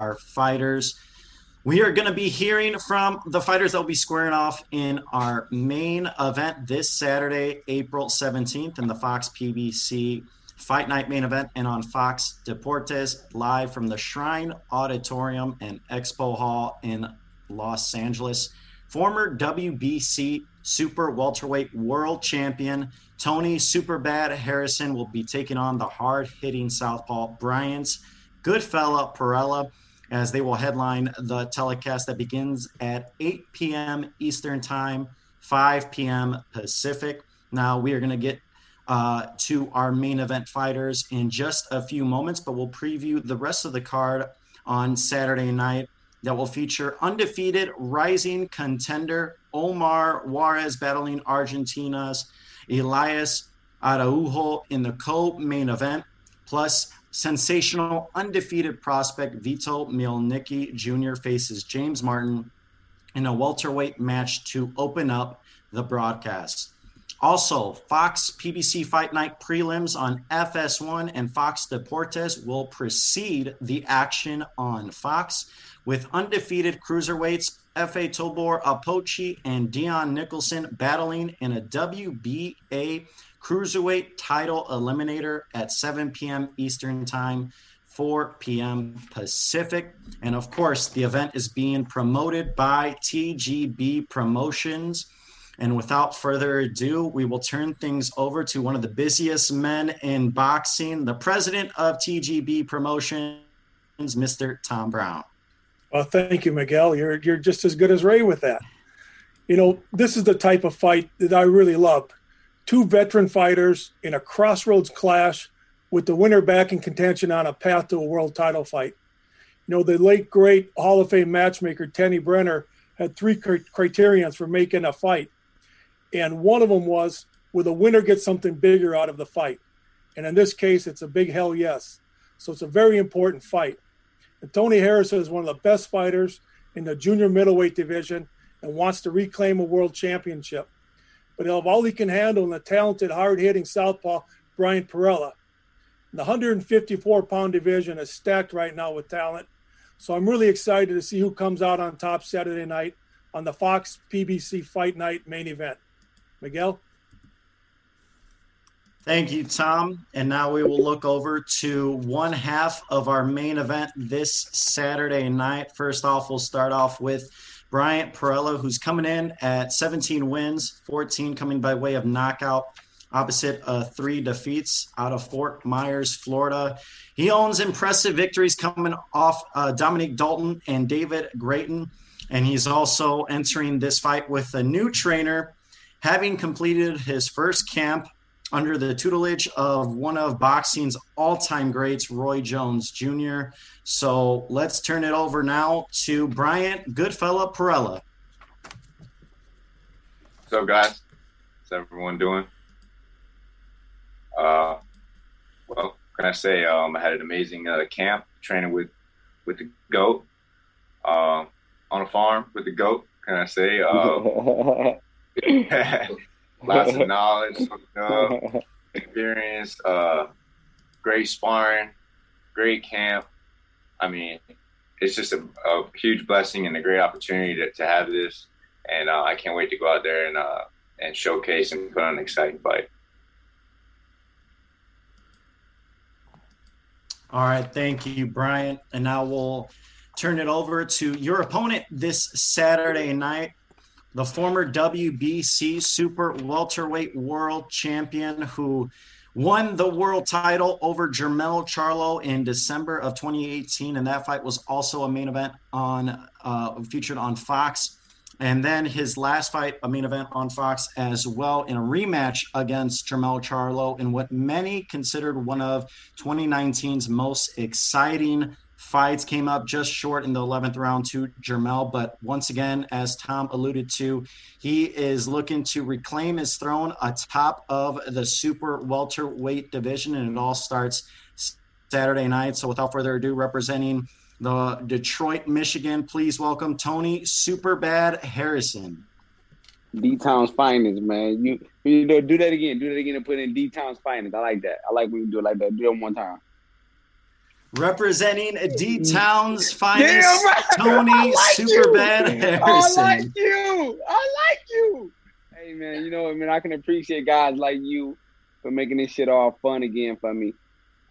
our fighters. We are going to be hearing from the fighters that will be squaring off in our main event this Saturday, April 17th, in the Fox PBC Fight Night main event and on Fox Deportes live from the Shrine Auditorium and Expo Hall in Los Angeles. Former WBC Super Welterweight World Champion Tony Superbad Harrison will be taking on the hard hitting Southpaw Bryant's Goodfella Perrella as they will headline the telecast that begins at 8 p.m. Eastern Time, 5 p.m. Pacific. Now, we are going to get uh, to our main event fighters in just a few moments, but we'll preview the rest of the card on Saturday night that will feature undefeated rising contender Omar Juarez battling Argentina's Elias Araujo in the co main event, plus sensational undefeated prospect Vito Mielnicki Jr. faces James Martin in a welterweight match to open up the broadcast. Also, Fox PBC Fight Night prelims on FS1 and Fox Deportes will precede the action on Fox with undefeated cruiserweights Efetobor Apochi and Deon Nicholson battling in a WBA cruiserweight title eliminator at 7 p.m. Eastern Time. 4 p.m. Pacific. And of course, the event is being promoted by TGB Promotions. And without further ado, we will turn things over to one of the busiest men in boxing, the president of TGB Promotions, Mr. Tom Brown. Well, thank you, Miguel. You're you're just as good as Ray with that. You know, this is the type of fight that I really love. Two veteran fighters in a crossroads clash with the winner back in contention on a path to a world title fight. You know, the late great Hall of Fame matchmaker Teddy Brenner had three criterions for making a fight. And one of them was will the winner get something bigger out of the fight? And in this case, it's a big hell yes. So it's a very important fight. And Tony Harrison is one of the best fighters in the junior middleweight division and wants to reclaim a world championship. But he'll have all he can handle in the talented, hard hitting southpaw Brian Perrella. The 154 pound division is stacked right now with talent. So I'm really excited to see who comes out on top Saturday night on the Fox PBC Fight Night main event. Miguel? Thank you, Tom. And now we will look over to one half of our main event this Saturday night. First off, we'll start off with Bryant Perrella, who's coming in at 17 wins, 14 coming by way of knockout, opposite uh, three defeats out of Fort Myers, Florida. He owns impressive victories coming off uh, Domonique Dolton and David Grayton. And he's also entering this fight with a new trainer, having completed his first camp under the tutelage of one of boxing's all-time greats, Roy Jones Jr. So let's turn it over now to Bryant Goodfella Perrella. What's up, guys? How's everyone doing? Uh, well, can I say um, I had an amazing uh, camp training with with the goat uh, on a farm with the goat. Can I say? Uh, lots of knowledge, uh, experience, uh, great sparring, great camp. I mean, it's just a, a, huge blessing and a great opportunity to, to have this. And uh, I can't wait to go out there and uh, and showcase and put on an exciting fight. All right, thank you, Brian. And now we'll turn it over to your opponent this Saturday night the former WBC super welterweight world champion who won the world title over Jermell Charlo in December of 2018, and that fight was also a main event on uh, featured on Fox. And then his last fight, a main event on Fox as well, in a rematch against Jermell Charlo in what many considered one of 2019's most exciting fights came up just short in the 11th round to Jermell, But once again, as Tom alluded to, he is looking to reclaim his throne atop of the super welterweight division, and it all starts Saturday night. So without further ado, representing the Detroit, Michigan, please welcome Tony Superbad Harrison. D Town's finest, man. You, you do, do that again. Do that again and put in D Town's finest. I like that. I like when you do it like that. Do it one time. Representing D Town's finest, Damn right. Tony I like Superbad you. Harrison. I like you. I like you. Hey man, you know what, I man? I can appreciate guys like you for making this shit all fun again for me.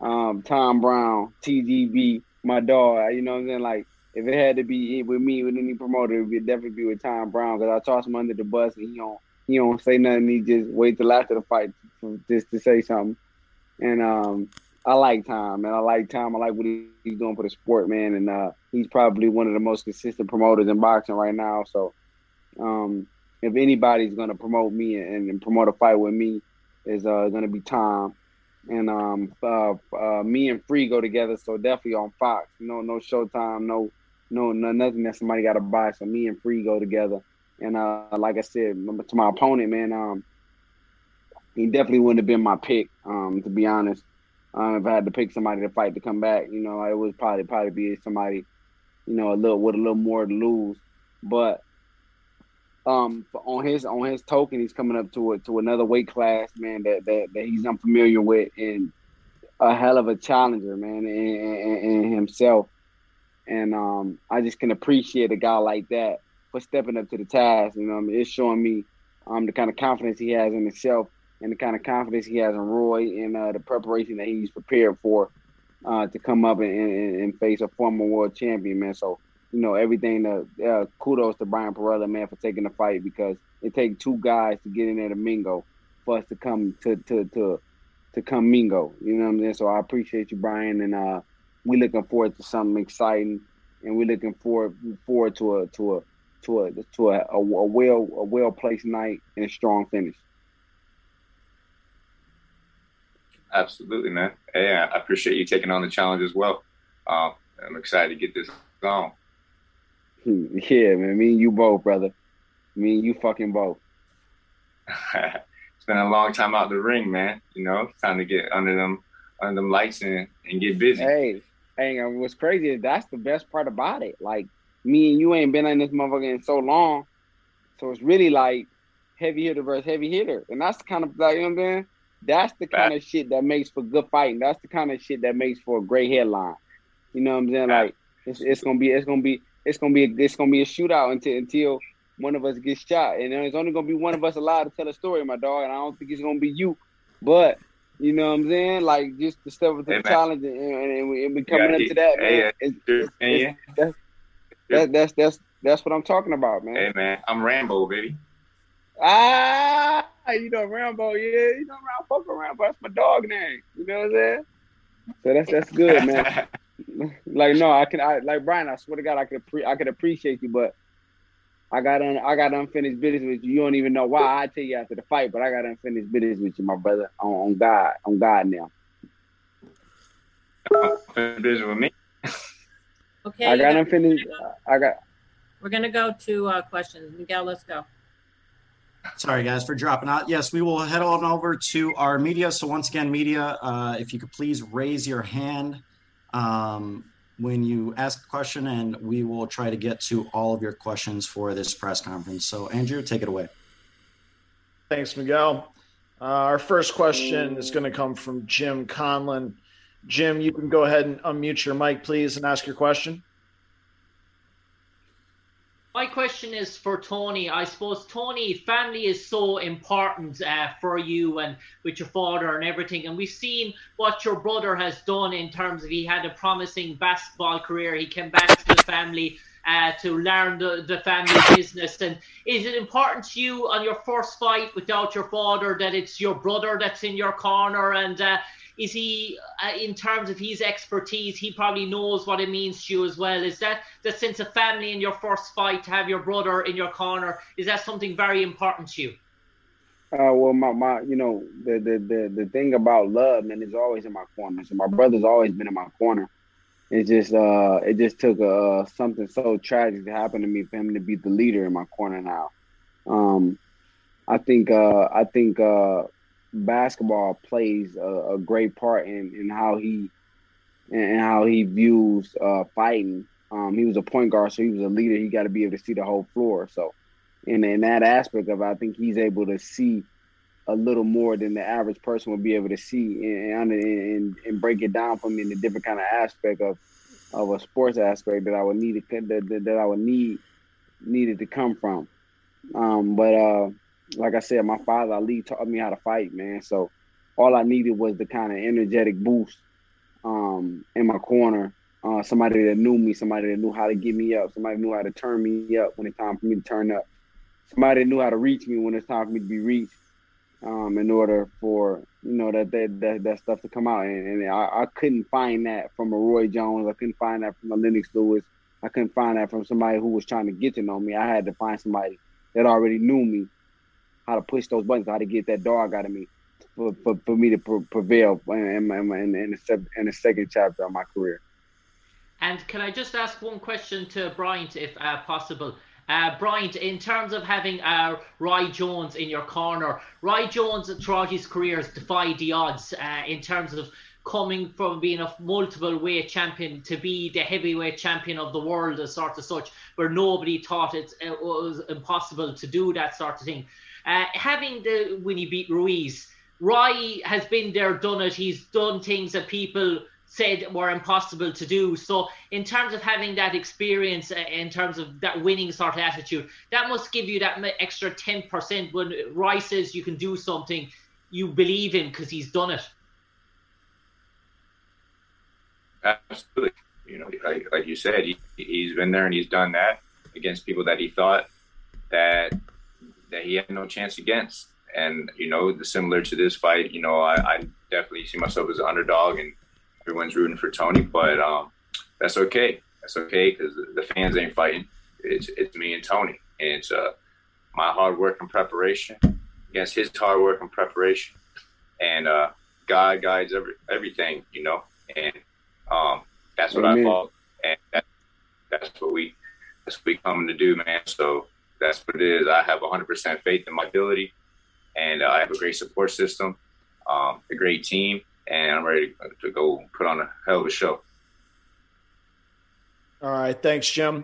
Um, Tom Brown, TGB, my dog. You know what I'm saying? Like, if it had to be with me with any promoter, it would definitely be with Tom Brown because I toss him under the bus and he don't he don't say nothing. He just wait till after the fight just to say something. And um, I like Tom, and I like Tom. I like what he's doing for the sport, man. And uh, he's probably one of the most consistent promoters in boxing right now. So, um, if anybody's gonna promote me and, and promote a fight with me, is uh, gonna be Tom. And um, uh, uh, me and Free go together, so definitely on Fox. No, no Showtime, no, no, no nothing that somebody got to buy. So me and Free go together. And uh, like I said, to my opponent, man, um, he definitely wouldn't have been my pick, um, to be honest. Um, if I had to pick somebody to fight to come back, you know, it would probably probably be somebody, you know, a little with a little more to lose. But um, on his on his token, he's coming up to a, to another weight class, man, that, that that he's unfamiliar with, and a hell of a challenger, man, in, himself. And um, I just can appreciate a guy like that for stepping up to the task. You know, I mean, it's showing me um the kind of confidence he has in himself and the kind of confidence he has in Roy and uh, the preparation that he's prepared for uh, to come up and, and, and, face a former world champion, man. So you know, everything to uh, kudos to Brian Perrella, man, for taking the fight because it takes two guys to get in there to mingo for us to come to to to to come mingo. You know what I'm saying? So I appreciate you, Brian, and uh, we looking forward to something exciting, and we're looking forward forward to a to a to a to a, a, a well a well placed night and a strong finish. Absolutely, man. Hey, I appreciate you taking on the challenge as well. Uh, I'm excited to get this going. Yeah, man. Me and you both, brother. Me and you fucking both. it's been a long time out the ring, man. You know, it's time to get under them under them lights and, and get busy. Hey, hey, what's crazy is that's the best part about it. Like me and you ain't been in this motherfucker in so long. So it's really like heavy hitter versus heavy hitter. And that's the kind of like, you know what I'm saying? That's the kind of shit that makes for good fighting. That's the kind of shit that makes for a great headline. You know what I'm saying? Like it's, it's gonna be it's gonna be it's gonna be a, it's gonna be a shootout until until one of us gets shot, and there's only gonna be one of us allowed to tell a story, my dog. And I don't think it's gonna be you, but you know what I'm saying? Like just to step up to hey, the man. challenge and, and, and, we, and we coming up to that, man. Yeah, it's, it's, it's, that's, that, that's that's that's what I'm talking about, man. Hey man, I'm Rambo, baby. Ah, you know Rambo, yeah, you know Rambo, fuck Rambo. That's my dog name. You know what I'm saying? So that's that's good, man. like no, I can I like Brian. I swear to God, I could pre- I could appreciate you, but I got un- I got unfinished business with you. You don't even know why I tell you after the fight, but I got unfinished business with you, my brother. On, on God, on God now. Unfinished business with me. Okay. I got unfinished. I got. We're gonna go to uh, questions. Miguel, let's go. Sorry, guys, for dropping out. Yes, we will head on over to our media. So once again, media, uh, if you could please raise your hand um, when you ask a question, and we will try to get to all of your questions for this press conference. So, Andrew, take it away. Thanks, Miguel. Uh, our first question is going to come from Jim Conlon. Jim, you can go ahead and unmute your mic, please, and ask your question. My question is for Tony. I suppose Tony, family is so important uh, for you and with your father and everything. And we've seen what your brother has done in terms of he had a promising basketball career. He came back to the family uh, to learn the, the family business. And is it important to you on your first fight without your father that it's your brother that's in your corner and uh, is he uh, in terms of his expertise he probably knows what it means to you as well is that the sense of family in your first fight to have your brother in your corner is that something very important to you uh, well, my, my, you know, the, the, the, the thing about love, man, is always in my corner. So my brother's always been in my corner. It just, uh, it just took uh, something so tragic to happen to me for him to be the leader in my corner now. Um, I think, uh, I think, uh, basketball plays a, a great part in, in how he and how he views uh, fighting. Um, he was a point guard, so he was a leader. He got to be able to see the whole floor. So, in in that aspect of, it, I think he's able to see a little more than the average person would be able to see and and, and break it down for me in a different kind of aspect of of a sports aspect that I would need to, that, that I would need needed to come from. Um, but uh, like I said, my father Ali taught me how to fight, man. So all I needed was the kind of energetic boost um, in my corner. Uh, somebody that knew me, somebody that knew how to get me up, somebody knew how to turn me up when it's time for me to turn up, somebody that knew how to reach me when it's time for me to be reached um, in order for you know that that that, that stuff to come out. And, and I, I, couldn't find that from a Roy Jones. I couldn't find that from a Lennox Lewis. I couldn't find that from somebody who was trying to get to know me. I had to find somebody that already knew me, how to push those buttons, how to get that dog out of me, for, for, for me to pre- prevail in, in, in, in, the, in the second chapter of my career. And can I just ask one question to Bryant, if uh, possible? Uh, Bryant, in terms of having uh, Roy Jones in your corner, Roy Jones throughout his career has defied the odds uh, in terms of coming from being a multiple weight champion to be the heavyweight champion of the world, as sort of such, where nobody thought it, it was impossible to do that sort of thing. Uh, having the when he beat Ruiz, Roy has been there, done it. He's done things that people said were impossible to do. So, in terms of having that experience, uh, in terms of that winning sort of attitude, that must give you that extra 10% when Roy says you can do something, you believe him because he's done it. Absolutely. You know, like, like you said, he, he's been there and he's done that against people that he thought that that he had no chance against. And you know, the, similar to this fight, you know, I, I definitely see myself as an underdog, and everyone's rooting for Tony, but um, that's okay. That's okay because the fans ain't fighting. It's it's me and Tony, and it's uh, my hard work and preparation against his hard work and preparation, and uh, God guides every everything, you know, and um, that's what Amen. I follow, and that, that's what we that's what we coming to do, man. So that's what it is. I have 100% faith in my ability, and uh, I have a great support system, um, a great team, and I'm ready to go put on a hell of a show. All right, thanks, Jim.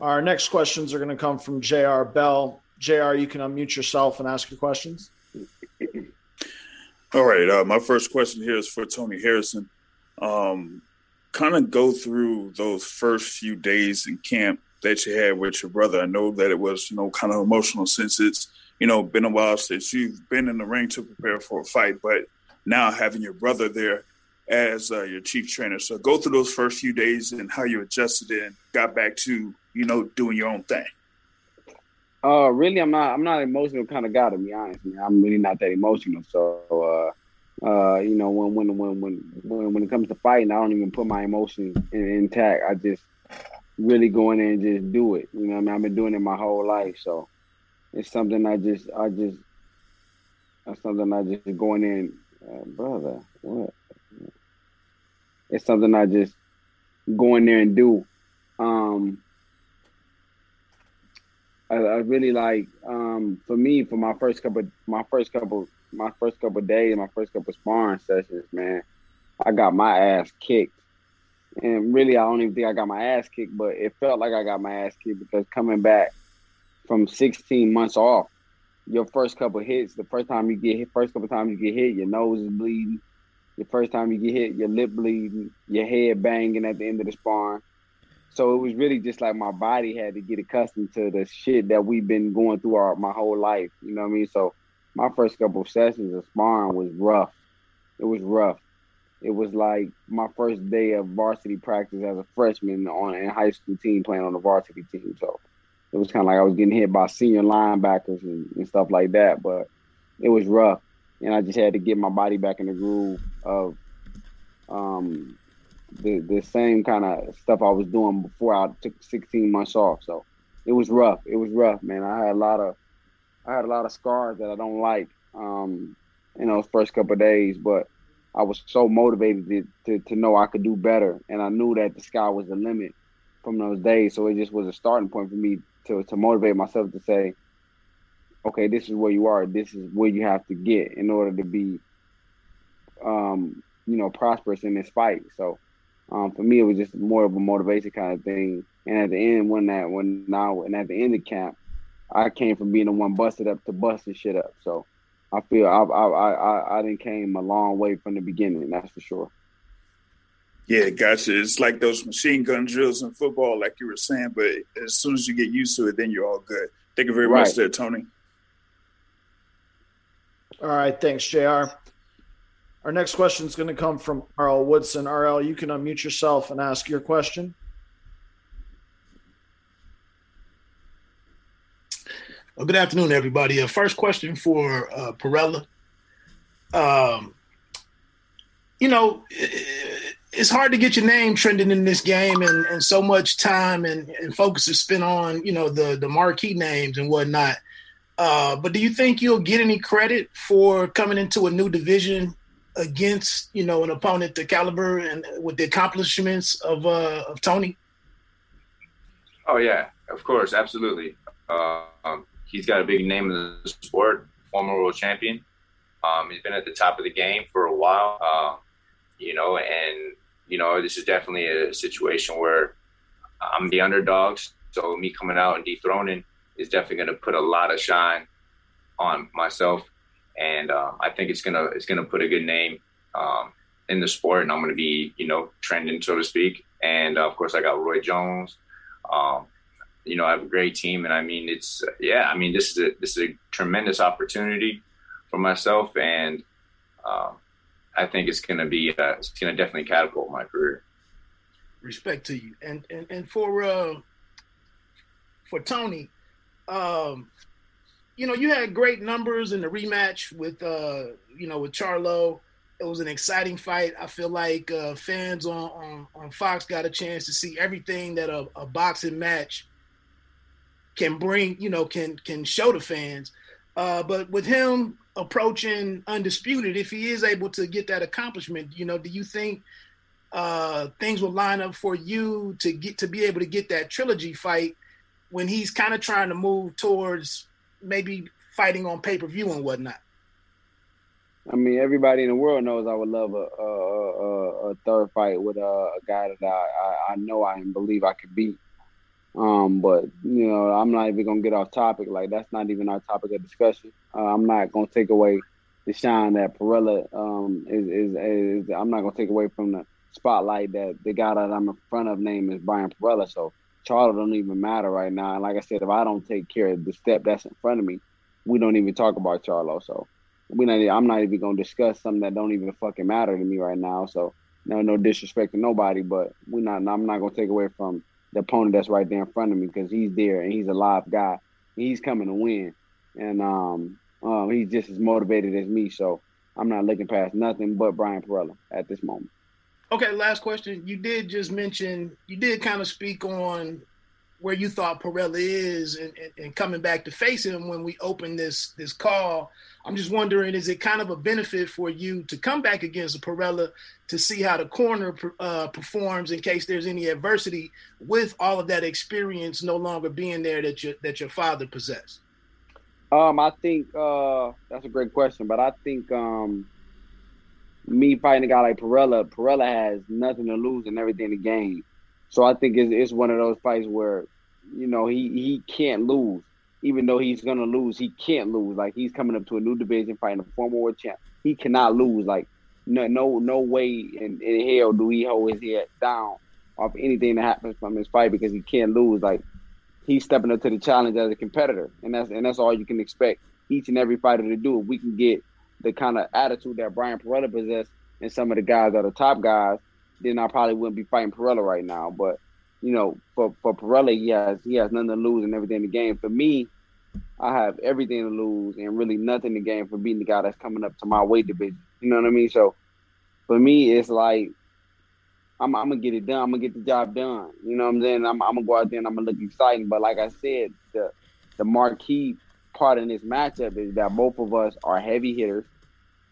Our next questions are going to come from Jr. Bell. Jr. You can unmute yourself and ask your questions. All right, uh, my first question here is for Tony Harrison. Um, kind of go through those first few days in camp that you had with your brother. I know that it was, you know, kind of emotional since it's, you know, been a while since you've been in the ring to prepare for a fight, but now having your brother there as uh, your chief trainer. So go through those first few days and how you adjusted and got back to you know doing your own thing. Uh, really, I'm not. I'm not emotional kind of guy to be honest. Man. I'm really not that emotional. So, uh, uh, you know, when when when when when it comes to fighting, I don't even put my emotions in, intact. I just really go in there and just do it. You know, I mean, I've been doing it my whole life, so it's something I just, I just, that's something I just going in uh, brother, what? It's something I just go in there and do. Um, I, I really like um, for me for my first couple my first couple my first couple days my first couple sparring sessions man I got my ass kicked and really I don't even think I got my ass kicked but it felt like I got my ass kicked because coming back from 16 months off your first couple hits, the first time you get hit, first couple times you get hit, your nose is bleeding. The first time you get hit, your lip bleeding, your head banging at the end of the sparring. So it was really just like my body had to get accustomed to the shit that we've been going through our my whole life. You know what I mean? So my first couple of sessions of sparring was rough. It was rough. It was like my first day of varsity practice as a freshman on a high school team playing on the varsity team. So it was kind of like I was getting hit by senior linebackers and, and, stuff like that. But it was rough, and I just had to get my body back in the groove of um, the the same kind of stuff I was doing before I took 16 months off. So it was rough. It was rough, man. I had a lot of I had a lot of scars that I don't like um, in those first couple of days, but I was so motivated to, to, to know I could do better, and I knew that the sky was the limit from those days. So it just was a starting point for me to to motivate myself to say, okay, this is where you are. This is where you have to get in order to be, um, you know, prosperous in this fight. So, um, for me, it was just more of a motivation kind of thing. And at the end, when that when now and at the end of camp, I came from being the one busted up to busting shit up. So, I feel I I I I didn't came a long way from the beginning. That's for sure. Yeah, gotcha. It's like those machine gun drills in football, like you were saying. But as soon as you get used to it, then you're all good. Thank you very right. much, there, Tony. All right, thanks, Jr. Our next question is going to come from RL Woodson. RL, you can unmute yourself and ask your question. Well, good afternoon, everybody. Uh, first question for uh, Perrella. Um, you know, it's hard to get your name trending in this game, and, and so much time and, and focus is spent on you know the the marquee names and whatnot. Uh, but do you think you'll get any credit for coming into a new division against you know an opponent the caliber and with the accomplishments of uh, of Tony? Oh yeah, of course, absolutely. Uh, um, he's got a big name in the sport, former world champion. Um, he's been at the top of the game for a while, uh, you know, and you know this is definitely a situation where I'm the underdog, so me coming out and dethroning is definitely going to put a lot of shine on myself, and uh, I think it's gonna it's gonna put a good name um, in the sport, and I'm going to be you know trending so to speak. And uh, of course, I got Roy Jones. Um, you know, I have a great team, and I mean, it's yeah, I mean, this is a this is a tremendous opportunity for myself, and um, I think it's going to be uh, it's going to definitely catapult my career. Respect to you, and and and for uh, for Tony, um, you know, you had great numbers in the rematch with uh, you know with Charlo. It was an exciting fight. I feel like uh, fans on, on, on Fox got a chance to see everything that a, a boxing match can bring, you know, can can show the fans. Uh, but with him approaching undisputed, if he is able to get that accomplishment, you know, do you think uh, things will line up for you to get to be able to get that trilogy fight when he's kind of trying to move towards maybe fighting on pay per view and whatnot? I mean, everybody in the world knows I would love a a, a, a third fight with a, a guy that I, I, I know I believe I could beat. Um, but you know, I'm not even gonna get off topic. Like that's not even our topic of discussion. Uh, I'm not gonna take away the shine that Perrella um, is, is, is. I'm not gonna take away from the spotlight that the guy that I'm in front of name is Brian Perrella. So Charlo don't even matter right now. And like I said, if I don't take care of the step that's in front of me, we don't even talk about Charlo. So we not. I'm not even gonna discuss something that don't even fucking matter to me right now. So no, no disrespect to nobody, but we not. I'm not gonna take away from the opponent that's right there in front of me because he's there and he's a live guy. He's coming to win, and um, um, he's just as motivated as me. So I'm not looking past nothing but Brian Perrella at this moment. Okay, last question. You did just mention, you did kind of speak on where you thought Perrella is and, and, and, coming back to face him when we open this this call. I'm just wondering, is it kind of a benefit for you to come back against Perrella to see how the corner uh, performs in case there's any adversity with all of that experience no longer being there that your that your father possessed? Um, I think uh, that's a great question, but I think um, me fighting a guy like Perrella, Perrella has nothing to lose and everything to gain. So I think it's, it's one of those fights where, you know, he he can't lose. Even though he's gonna lose, he can't lose. Like he's coming up to a new division fighting a former world champ. He cannot lose. Like no no no way in, in hell do he hold his head down off anything that happens from his fight because he can't lose. Like he's stepping up to the challenge as a competitor, and that's and that's all you can expect each and every fighter to do. If we can get the kind of attitude that Brian Perrella possessed and some of the guys that are top guys, then I probably wouldn't be fighting Perrella right now. But you know, for for Perrella, he has he has nothing to lose and everything to gain. For me, I have everything to lose and really nothing to gain for being the guy that's coming up to my weight division. You know what I mean? So for me, it's like I'm, I'm gonna get it done. I'm gonna get the job done. You know what I'm saying? I'm, I'm gonna go out there and I'm gonna look exciting. But like I said, the the marquee part in this matchup is that both of us are heavy hitters.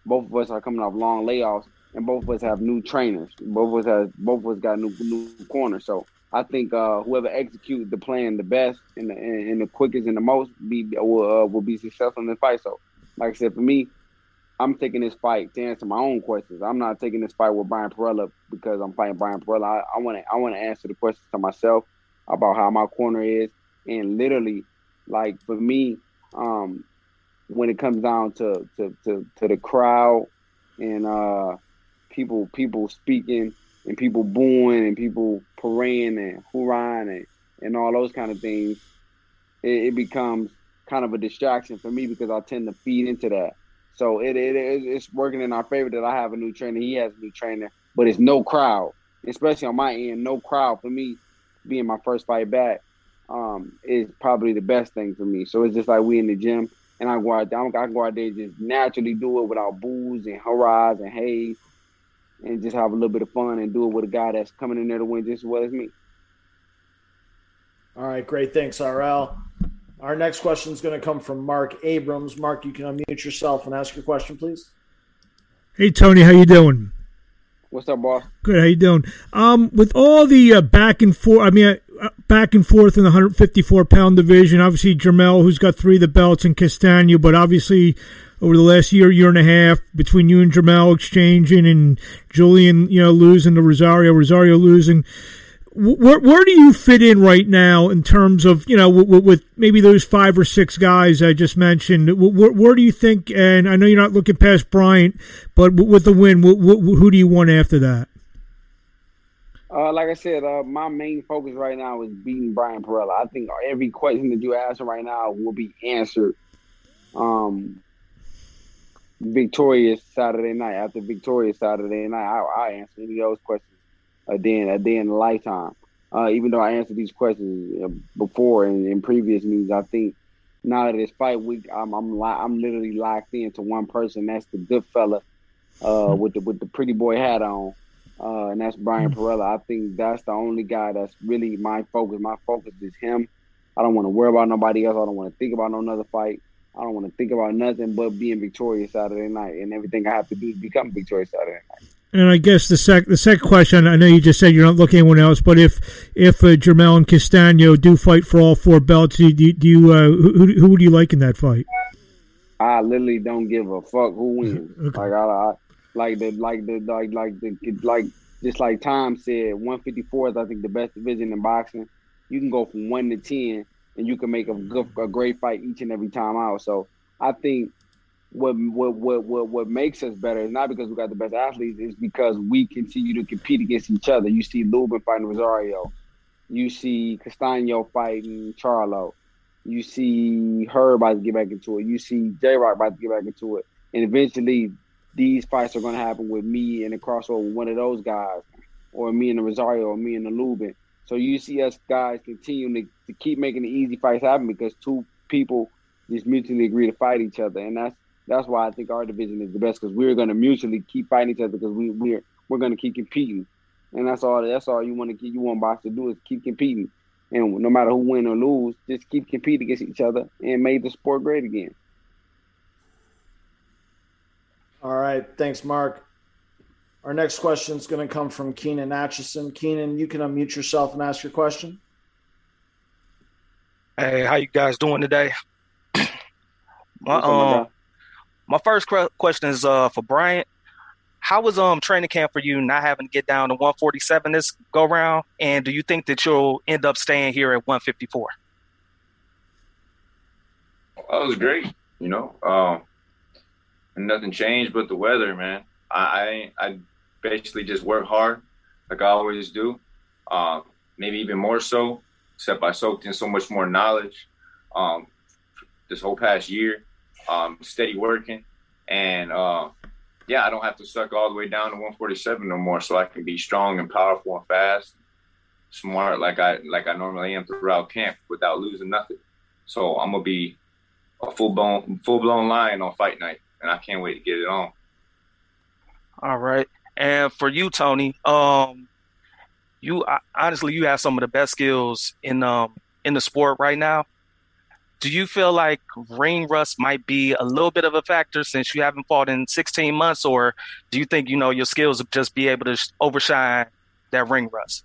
Both of us are coming off long layoffs, and both of us have new trainers. Both of us have both of us got new new corners. So I think uh, whoever executes the plan the best and the, and, the quickest and the most be will uh, will be successful in the fight. So, like I said, for me, I'm taking this fight to answer my own questions. I'm not taking this fight with Brian Perrella because I'm fighting Brian Perrella. I want to I want to answer the questions to myself about how my corner is, and literally, like for me, um, when it comes down to to to, to the crowd and uh, people people speaking and people booing and people parading and hoorahing and, and all those kind of things, it, it, becomes kind of a distraction for me because I tend to feed into that. So it, it it's working in our favor that I have a new trainer. He has a new trainer, but it's no crowd, especially on my end. No crowd for me being my first fight back um, is probably the best thing for me. So it's just like we in the gym, and I go out there. I go out there and just naturally do it without booze and hurrahs and haze and just have a little bit of fun and do it with a guy that's coming in there to win just as well as me. All right, great. Thanks, RL. Our next question is going to come from Marc Abrams. Marc, you can unmute yourself and ask your question, please. Hey, Tony, how you doing? What's up, boss? Good. How you doing? Um, with all the uh, back and forth, I mean, uh, back and forth in the 154 pound division. Obviously, Jermell, who's got three of the belts, and Castaño, but obviously over the last year, year and a half, between you and Jamal exchanging and Julian, you know, losing to Rosario, Rosario losing. Where, where do you fit in right now in terms of you know with, with maybe those five or six guys I just mentioned? Where, where, do you think? And I know you're not looking past Bryant, but with the win, who do you want after that? Uh, like I said, uh, my main focus right now is beating Brian Perrella. I think every question that you ask right now will be answered um, victorious Saturday night. After victorious Saturday night, I, I answer any of those questions a day in a day in a lifetime. Uh, even though I answered these questions before and in previous meetings, I think now that it's fight week, I'm I'm, li- I'm literally locked into one person. That's the good fella uh, with the with the pretty boy hat on, uh, and that's Brian Perrella. I think that's the only guy that's really my focus. My focus is him. I don't want to worry about nobody else. I don't want to think about no another fight. I don't want to think about nothing but being victorious Saturday night, and everything I have to do is become victorious Saturday night. And I guess the sec the second question, I know you just said you're not looking at anyone else, but if if uh, Jermell and Castaño do fight for all four belts, do you, do you uh, who who would you like in that fight? I literally don't give a fuck who wins. okay. Like I, I, like the like the like like the like just like Tom said, 154 is I think the best division in boxing. You can go from one to ten, and you can make a good, a great fight each and every time out. So I think what what what what, what makes us better is not because we got the best athletes, it's because we continue to compete against each other. You see Lubin fighting Rosario, you see Castaño fighting Charlo, you see Herb about to get back into it, you see J Rock about to get back into it, and eventually these fights are going to happen with me and the crossover with one of those guys, or me and the Rosario, or me and the Lubin. So you see us guys continuing to, to keep making the easy fights happen because two people just mutually agree to fight each other, and that's that's why I think our division is the best because we're going to mutually keep fighting each other because we we're we're going to keep competing, and that's all that's all you want to keep you want box to do is keep competing, and no matter who win or lose, just keep competing against each other and make the sport great again. All right, thanks, Marc. Our next question is going to come from Keenan Atchison. Keenan, you can unmute yourself and ask your question. Hey, how you guys doing today? my um, my first question is uh for Bryant. How was um training camp for you not having to get down to 147 this go round? And do you think that you'll end up staying here at 154? Well, it was great. You know, um, nothing changed but the weather, man. I I, I basically just work hard like I always do. Um, maybe even more so, except I soaked in so much more knowledge um, this whole past year. Um, steady working, and uh, yeah, I don't have to suck all the way down to 147 no more, so I can be strong and powerful and fast, smart like I like I normally am throughout camp without losing nothing. So I'm gonna be a full blown full blown lion on fight night, and I can't wait to get it on. All right. And for you, Tony, um, you honestly you have some of the best skills in um in the sport right now. Do you feel like ring rust might be a little bit of a factor since you haven't fought in 16 months, or do you think you know your skills will just be able to overshine that ring rust?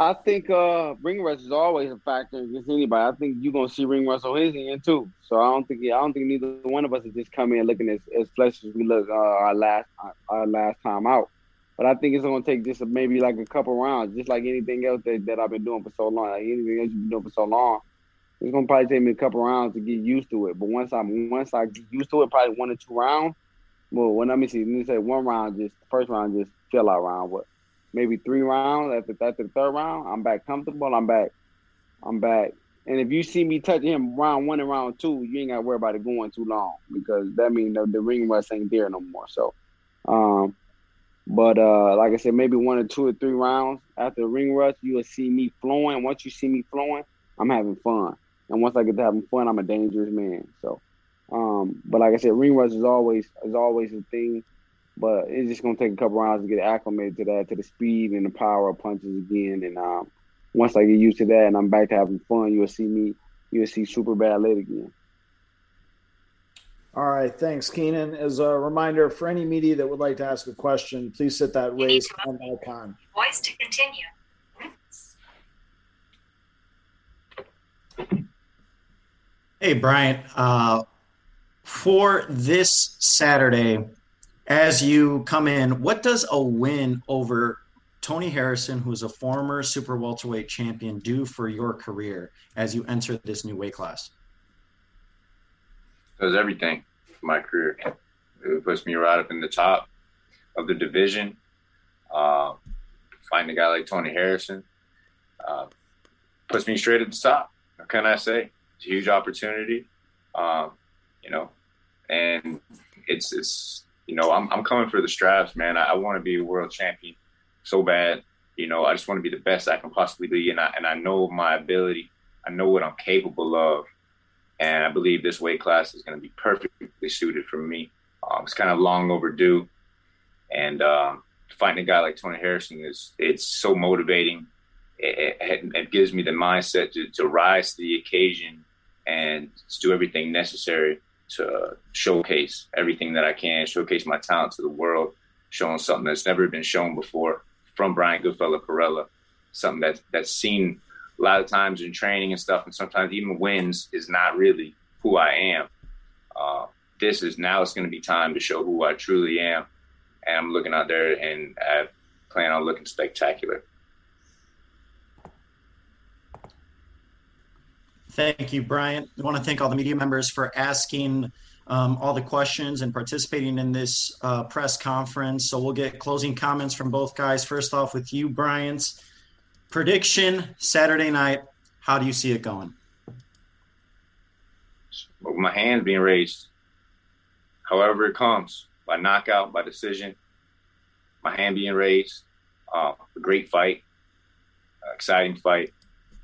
I think uh, ring rust is always a factor against anybody. I think you're gonna see ring rust on his end too. So I don't think I don't think neither one of us is just coming in looking as, as flesh as we look uh, our last our last time out. But I think it's gonna take just maybe like a couple rounds, just like anything else that, that I've been doing for so long. Like anything else you've been doing for so long, it's gonna probably take me a couple rounds to get used to it. But once I'm once I get used to it, probably one or two rounds. Well, when let me see, let me say one round, just first round, just fill out round. What maybe three rounds after after the third round, I'm back comfortable. I'm back. I'm back. And if you see me touching him round one and round two, you ain't got to worry about it going too long because that means the, the ring rust ain't there no more. So, um, but uh, like I said, maybe one or two or three rounds after the ring rust, you will see me flowing. Once you see me flowing, I'm having fun. And once I get to having fun, I'm a dangerous man. So, um, but like I said, ring rust is always is always a thing. But it's just gonna take a couple rounds to get acclimated to that, to the speed and the power of punches again. And um, once I get used to that and I'm back to having fun, you'll see me, you'll see super bad late again. All right, thanks, Keenan. As a reminder, for any media that would like to ask a question, please hit that raise hand icon. Voice to continue. Hey, Bryant. Uh, for this Saturday, as you come in, what does a win over Tony Harrison, who's a former super welterweight champion, do for your career as you enter this new weight class? Does everything for my career. It puts me right up in the top of the division. Uh, find a guy like Tony Harrison uh, puts me straight at the top. What can I say? It's a huge opportunity, um, you know, and it's it's you know I'm I'm coming for the straps, man. I, I want to be a world champion so bad. You know, I just want to be the best I can possibly be, and I and I know my ability. I know what I'm capable of, and I believe this weight class is going to be perfectly suited for me. Um, it's kind of long overdue, and um, fighting a guy like Tony Harrison is it's so motivating. It, it, it gives me the mindset to, to rise to the occasion and do everything necessary to showcase everything that I can, showcase my talent to the world, showing something that's never been shown before from Brian Goodfella Perrella, something that's that's seen a lot of times in training and stuff, and sometimes even wins is not really who I am. Uh, this is now it's going to be time to show who I truly am, and I'm looking out there and I plan on looking spectacular. Thank you, Bryant. I want to thank all the media members for asking um, all the questions and participating in this uh, press conference. So we'll get closing comments from both guys. First off, with you, Bryant's prediction Saturday night. How do you see it going? With my hands being raised, however it comes, by knockout, by decision, my hand being raised, uh, a great fight, exciting fight.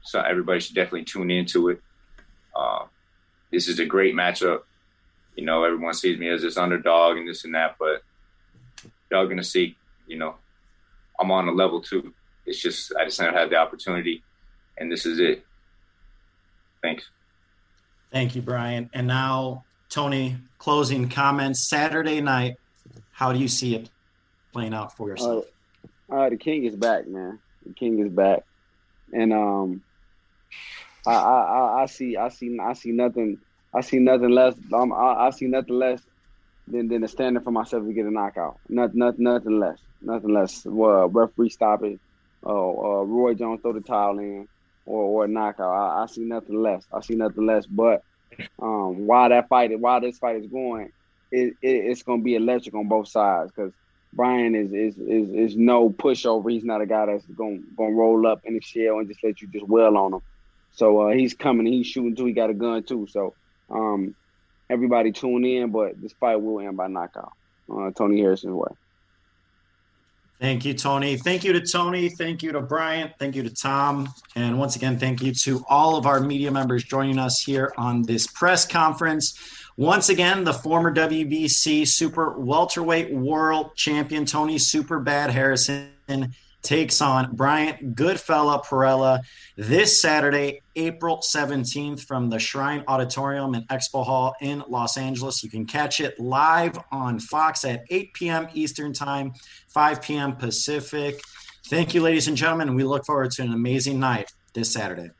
So everybody should definitely tune into it. Uh, this is a great matchup you know, everyone sees me as this underdog and this and that, but y'all gonna see, you know, I'm on a level two. It's just I just never had the opportunity, and this is it. Thanks. Thank you, Brian. And now, Tony, closing comments. Saturday night, how do you see it playing out for yourself? Uh, uh, the king is back, man. The king is back, and um, I, I, I see, I see, I see nothing I see nothing less. Um, I, I, see nothing less than than standing for myself to get a knockout. Not, not nothing less. Nothing less. Well, referee stop it. Uh, Roy Jones throw the towel in, or or a knockout. I, I, see nothing less. I see nothing less. But um, while that fight, while this fight is going, it, it it's gonna be electric on both sides because Brian is, is is is no pushover. He's not a guy that's gonna gonna roll up in the shell and just let you just well on him. So uh, he's coming. He's shooting too. He got a gun too. So um, everybody tune in, but this fight will end by knockout. Uh, Tony Harrison's way. Thank you, Tony. Thank you to Tony. Thank you to Bryant. Thank you to Tom. And once again, thank you to all of our media members joining us here on this press conference. Once again, the former WBC Super Welterweight World Champion Tony Super Bad Harrison takes on Bryant Goodfella Perrella this Saturday, April 17th from the Shrine Auditorium and Expo Hall in Los Angeles. You can catch it live on Fox at 8 p.m. Eastern Time, 5 p.m. Pacific. Thank you, ladies and gentlemen. We look forward to an amazing night this Saturday.